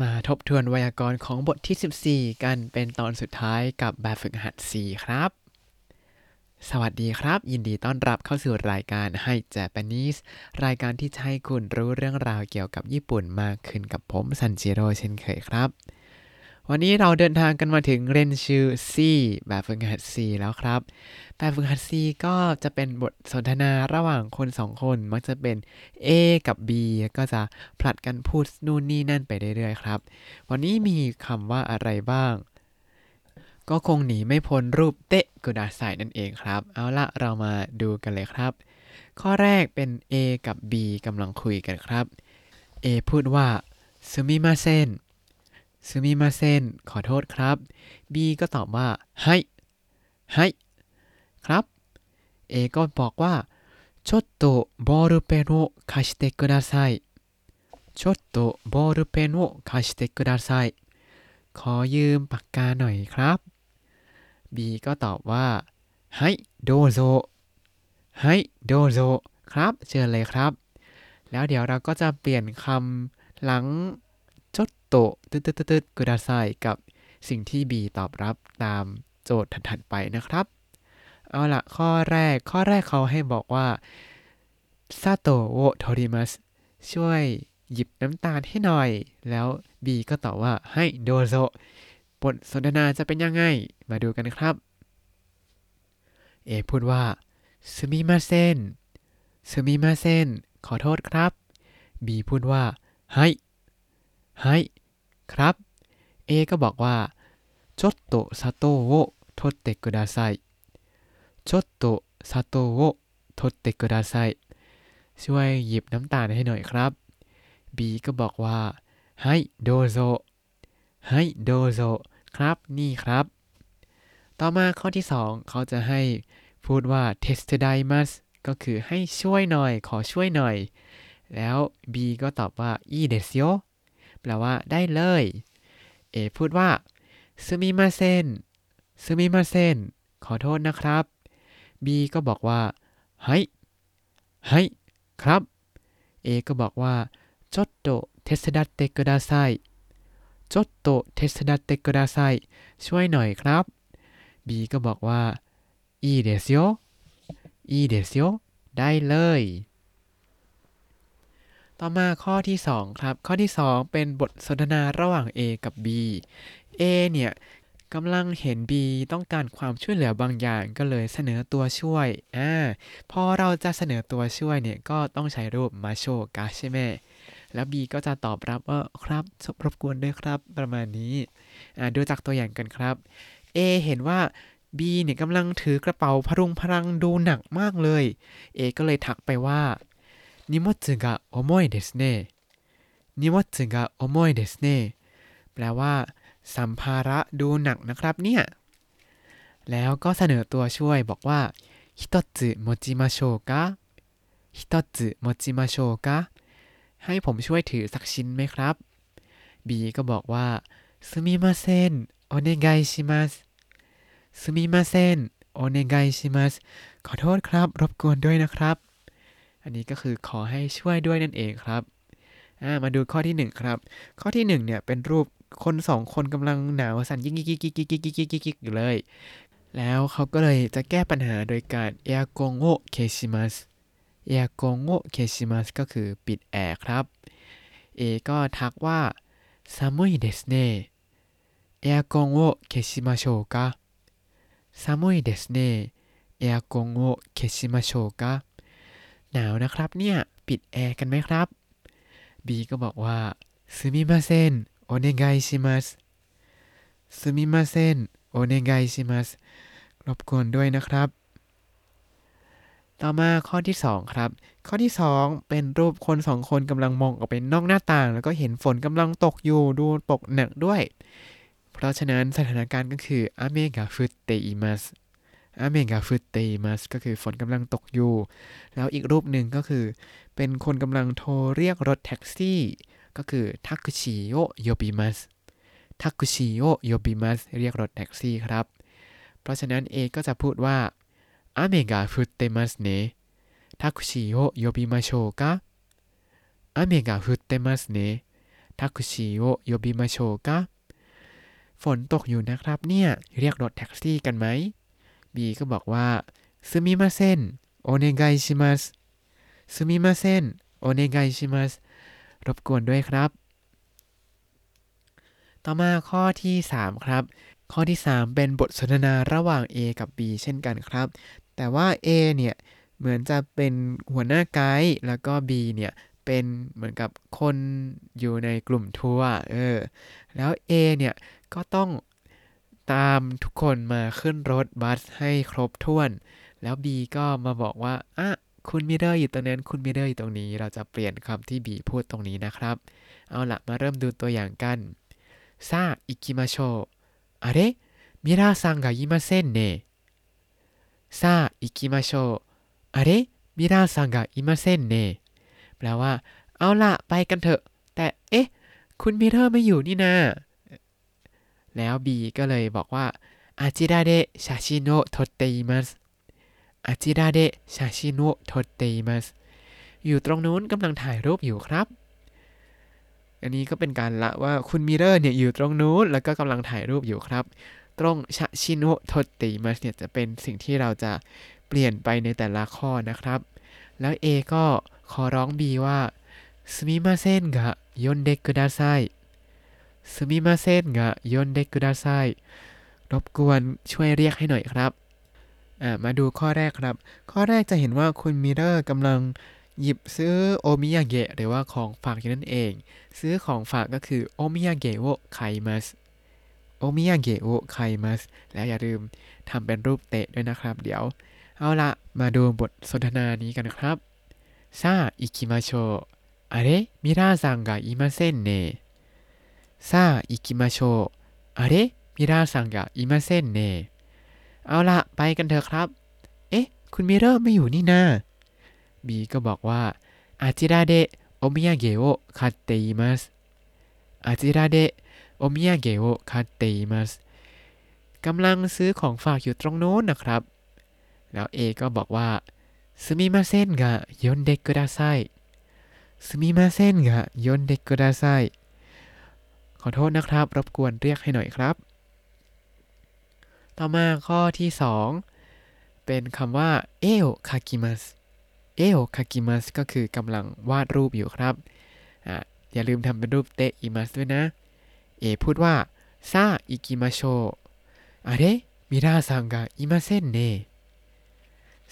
มาทบทวนไวยากรณ์ของบทที่ 14 กันเป็นตอนสุดท้ายกับแบบฝึกหัด 4 ครับ สวัสดีครับ ยินดีต้อนรับเข้าสู่รายการให้เจแปนิสรายการที่จะให้คุณรู้เรื่องราวเกี่ยวกับญี่ปุ่นมากขึ้นกับผมซันจิโร่เช่นเคยครับ วันนี้เราเดินทางกันมาถึงเรนชิวซีแบบฝึกหัด4แล้วครับ แบบฝึกหัด C ก็จะเป็นบทสนทนาระหว่างคนสองคนมักจะเป็น A กับ B ก็จะผลัดกันพูดนู่นนี่นั่นไปเรื่อยๆครับ วันนี้มีคำว่าอะไรบ้าง ก็คงหนีไม่พ้นรูปเตะกุดาใส่นั่นเองครับ เอาละเรามาดูกันเลยครับ ข้อแรกเป็น A กับ B กำลังคุยกันครับ A พูดว่าซูมิมาเซน ซูมิมาเซนขอโทษครับ B ก็ตอบว่าให้ให้ครับ A ก็บอกว่าちょっとボールペンを貸してくださいちょっとボールペンを貸してくださいขอยืมปากกาหน่อยครับ B ก็ตอบว่าให้โดโซให้โดโซครับ เชิญเลยครับ แล้วเดี๋ยวเราก็จะเปลี่ยนคำหลังจด โตตึ๊ดตึ๊ดตึ๊ดกุดาไซกับสิ่งที่ B ตอบรับตามโจทย์ถัดๆไปนะครับ เอาละข้อแรกข้อแรกเขาให้บอกว่าซาโตโอโทริมัสช่วยหยิบน้ำตาลให้หน่อย แล้ว B ก็ตอบว่าให้โดโซบทสนทนาจะเป็นยังไง มาดูกันครับ A พูดว่าซูมิมาเซนซูมิมาเซนขอโทษครับ B พูดว่า ให้ ให้ ครับ A ก็บอกว่าちょっと砂糖を取ってくださいちょっと砂糖を取ってくださいช่วยหยิบน้ำตาลให้หน่อยครับ B ก็บอกว่าให้โดโซให้โดโซครับนี่ครับ ต่อมาข้อที่ 2 เขาจะให้พูดว่าเทสเตไดมัสก็คือให้ช่วยหน่อย ขอช่วยหน่อย แล้ว B ก็ตอบว่าอีเดสโย แปลว่าได้เลย เอ พูดว่าすみませんすみませんขอโทษนะครับ B ก็บอกว่าはいはい ครับ A ก็บอกว่าちょっと手伝ってくださいちょっと手伝ってくださいช่วยหน่อยครับ B ก็บอกว่าอีเดซิโออีเดซิโอได้เลย ต่อมาข้อที่ 2 ครับ ข้อที่ 2 เป็นบทสนทนาระหว่าง A กับ B A เนี่ยกำลังเห็น B ต้องการความช่วยเหลือบางอย่างก็เลยเสนอตัวช่วยอ่าพอเราจะเสนอตัวช่วยเนี่ยก็ต้องใช้รูปมาโชกะใช่ไหมแล้ว B ก็จะตอบรับว่าครับรบกวนด้วยครับประมาณนี้อ่าดูจากตัวอย่างกันครับ A เห็นว่า B เนี่ยกำลังถือกระเป๋าพรุงพรังดูหนักมากเลย A ก็เลยทักไปว่า นิมตสึกะโอโมยเดสเน่นิมตสึกะโอโมยเดสเน่แปลว่า สัมภาระดูหนักนะครับเนี่ย แล้วก็เสนอตัวช่วยบอกว่าฮิโตสึโมจิมาโชกะฮิโตสึโมจิมาโชกะให้ผมช่วยถือสักชิ้นไหมครับ B ก็บอกว่าすみませんお願いしますすみませんโอเนไกชิมัสขอโทษครับ รบกวนด้วยนะครับ อันนี้ก็คือขอให้ช่วยด้วยนั่นเองครับมาดูข้อที่ 1 ครับ ข้อที่ 1 เนี่ยเป็นรูปคนสองคนกำลังหนาวสั่นยิ่งยิ่งยิ่งยิ่อยู่เลย แล้วเขาก็เลยจะแก้ปัญหาโดยการเอียกงโอเคชิมัสエアコンを消しますก็คือปิดแอร์ครับเอก็ทักว่า寒いですねエアコンを消しましょうか寒いですねエアコンを消しましょうか หนาวนะครับเนี่ย ปิดแอร์กันไหมครับ บีก็บอกว่าすみませんお願いしますすみませんお願いしますรบกวนด้วยนะครับ ต่อมาข้อที่ 2 ครับ ข้อที่ 2 เป็นรูปคนสองคนกำลังมองออกไปนอกหน้าต่าง แล้วก็เห็นฝนกำลังตกอยู่ดูปกหนักด้วย เพราะฉะนั้นสถานการณ์ก็คืออเมกาฟุตเตอิมัส อเมงกาฟุตเตมัสก็คือฝนกำลังตกอยู่ แล้วอีกรูปหนึ่งก็คือ เป็นคนกำลังโทรเรียกรถแท็กซี่ ก็คือทักคุชิโยโยบิมัสタクシーを呼びますเรียกรถแท็กซี่ครับ เพราะฉะนั้นเอก็จะพูดว่า雨が降ってますねタクシーを呼びましょうか雨が降ってますねタクシーを呼びましょうかฝนตกอยู่นะครับเนี่ย เรียกรถแท็กซี่กันไหม บีก็บอกว่าすみませんお願いしますすみませんお願いしますรบกวนด้วยครับ ต่อมาข้อที่ 3 ครับ ข้อที่ 3 เป็นบทสนทนาระหว่าง A กับ B เช่นกันครับ แต่ว่า A เนี่ยเหมือนจะเป็นหัวหน้าไกด์แล้วก็ B เนี่ยเป็นเหมือนกับคนอยู่ในกลุ่มทัวร์เออแล้ว A เนี่ยก็ต้อง ตามทุกคนมาขึ้นรถบัสให้ครบถ้วน แล้วบีก็มาบอกว่าอะคุณมิเรอร์อยู่ตรงนั้น คุณมิเรอร์อยู่ตรงนี้ เราจะเปลี่ยนคำที่บีพูดตรงนี้นะครับ เอาละมาเริ่มดูตัวอย่างกันさあ行きましょうあれミラーさんがいませんねさあ行きましょうあれミラーさんがいませんねแปลว่า เอาละไปกันเถอะ แต่เอ๊ะ คุณมิเรอร์ไม่อยู่นี่นา แล้ว B ก็เลยบอกว่าあちらで写真を撮っていますあちらで写真を撮っていますอยู่ตรงนู้นกำลังถ่ายรูปอยู่ครับ อันนี้ก็เป็นการละว่าคุณมิเรอร์เนี่ยอยู่ตรงนู้นแล้วก็กำลังถ่ายรูปอยู่ครับ ตรง写真を撮っていますเนี่ยจะเป็นสิ่งที่เราจะเปลี่ยนไปในแต่ละข้อนะครับ แล้ว A ก็ขอร้อง B ว่าすみませんが呼んでください すみませんが呼んでくださいรบกวนช่วยเรียกให้หน่อยครับมาดูข้อแรกครับ ข้อแรกจะเห็นว่าคุณมิเรอร์กำลังหยิบซื้อโอมิยาเกะหรือว่าของฝากอยู่นั่นเอง ซื้อของฝากก็คือโอมิยาเกะโอไคมัสโอมิยาเกะโอไคมัสแล้วอย่าลืมทำเป็นรูปเตะด้วยนะครับ เดี๋ยว เอาละมาดูบทสนทนานี้กันนะครับซาอิคิมาโชอะเรมิราซังกะอิมาเซนเน さあ行きましょうミラーさんがいませんね เอาละไปกันเถอะครับ เอ๊ะ คุณมิเรอร์ไม่อยู่นี่นาบีก็บอกว่าあちらでお土産を買っていますあちらでお土産を買っていますกำลังซื้อของฝากอยู่ตรงโน้นนะครับ แล้วเอก็บอกว่าすみませんが呼んでくださいซึมิมาเซนกะยนเดกุดาไซ ขอโทษนะครับ รบกวนเรียกให้หน่อยครับ ต่อมาข้อที่ 2 เป็นคำว่าเอโอคากิมัสเอโอคากิมัสก็คือกำลังวาดรูปอยู่ครับออย่าลืมทำเป็นรูปเตะอิมัสด้วยนะ เอพูดว่าซาอิกิมาโชอะเรมิราซังกะอิมาเซนเน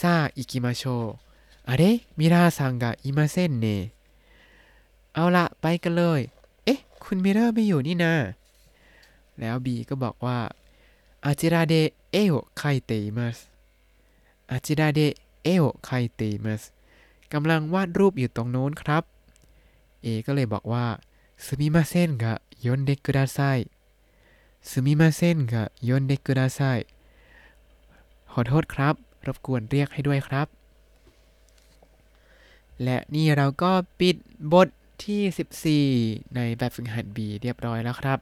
さあ行きましょうあれミラーさんがいませんねเอาละไปกันเลย คุณมิเรอร์ไม่อยู่นี่นา แล้วบีก็บอกว่าอาจิระเดเอโอไคเตมัสอาจิระเดเอโอไคเตมัสกำลังวาดรูปอยู่ตรงโน้นครับ เอก็เลยบอกว่าすみませんが呼んでくださいすみませんが呼んでくださいขอโทษครับ รบกวนเรียกให้ด้วยครับ และนี่เราก็ปิดบท ที่ 14 ในแบบฝึกหัด B เรียบร้อยแล้วครับ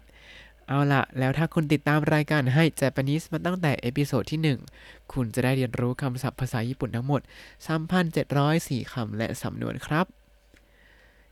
เอาละแล้วถ้าคุณติดตามรายการให้ Japanese มาตั้งแต่เอพิโซดที่ 1 คุณจะได้เรียนรู้คำศัพท์ภาษาญี่ปุ่นทั้งหมด 3,704คำและสำนวนครับ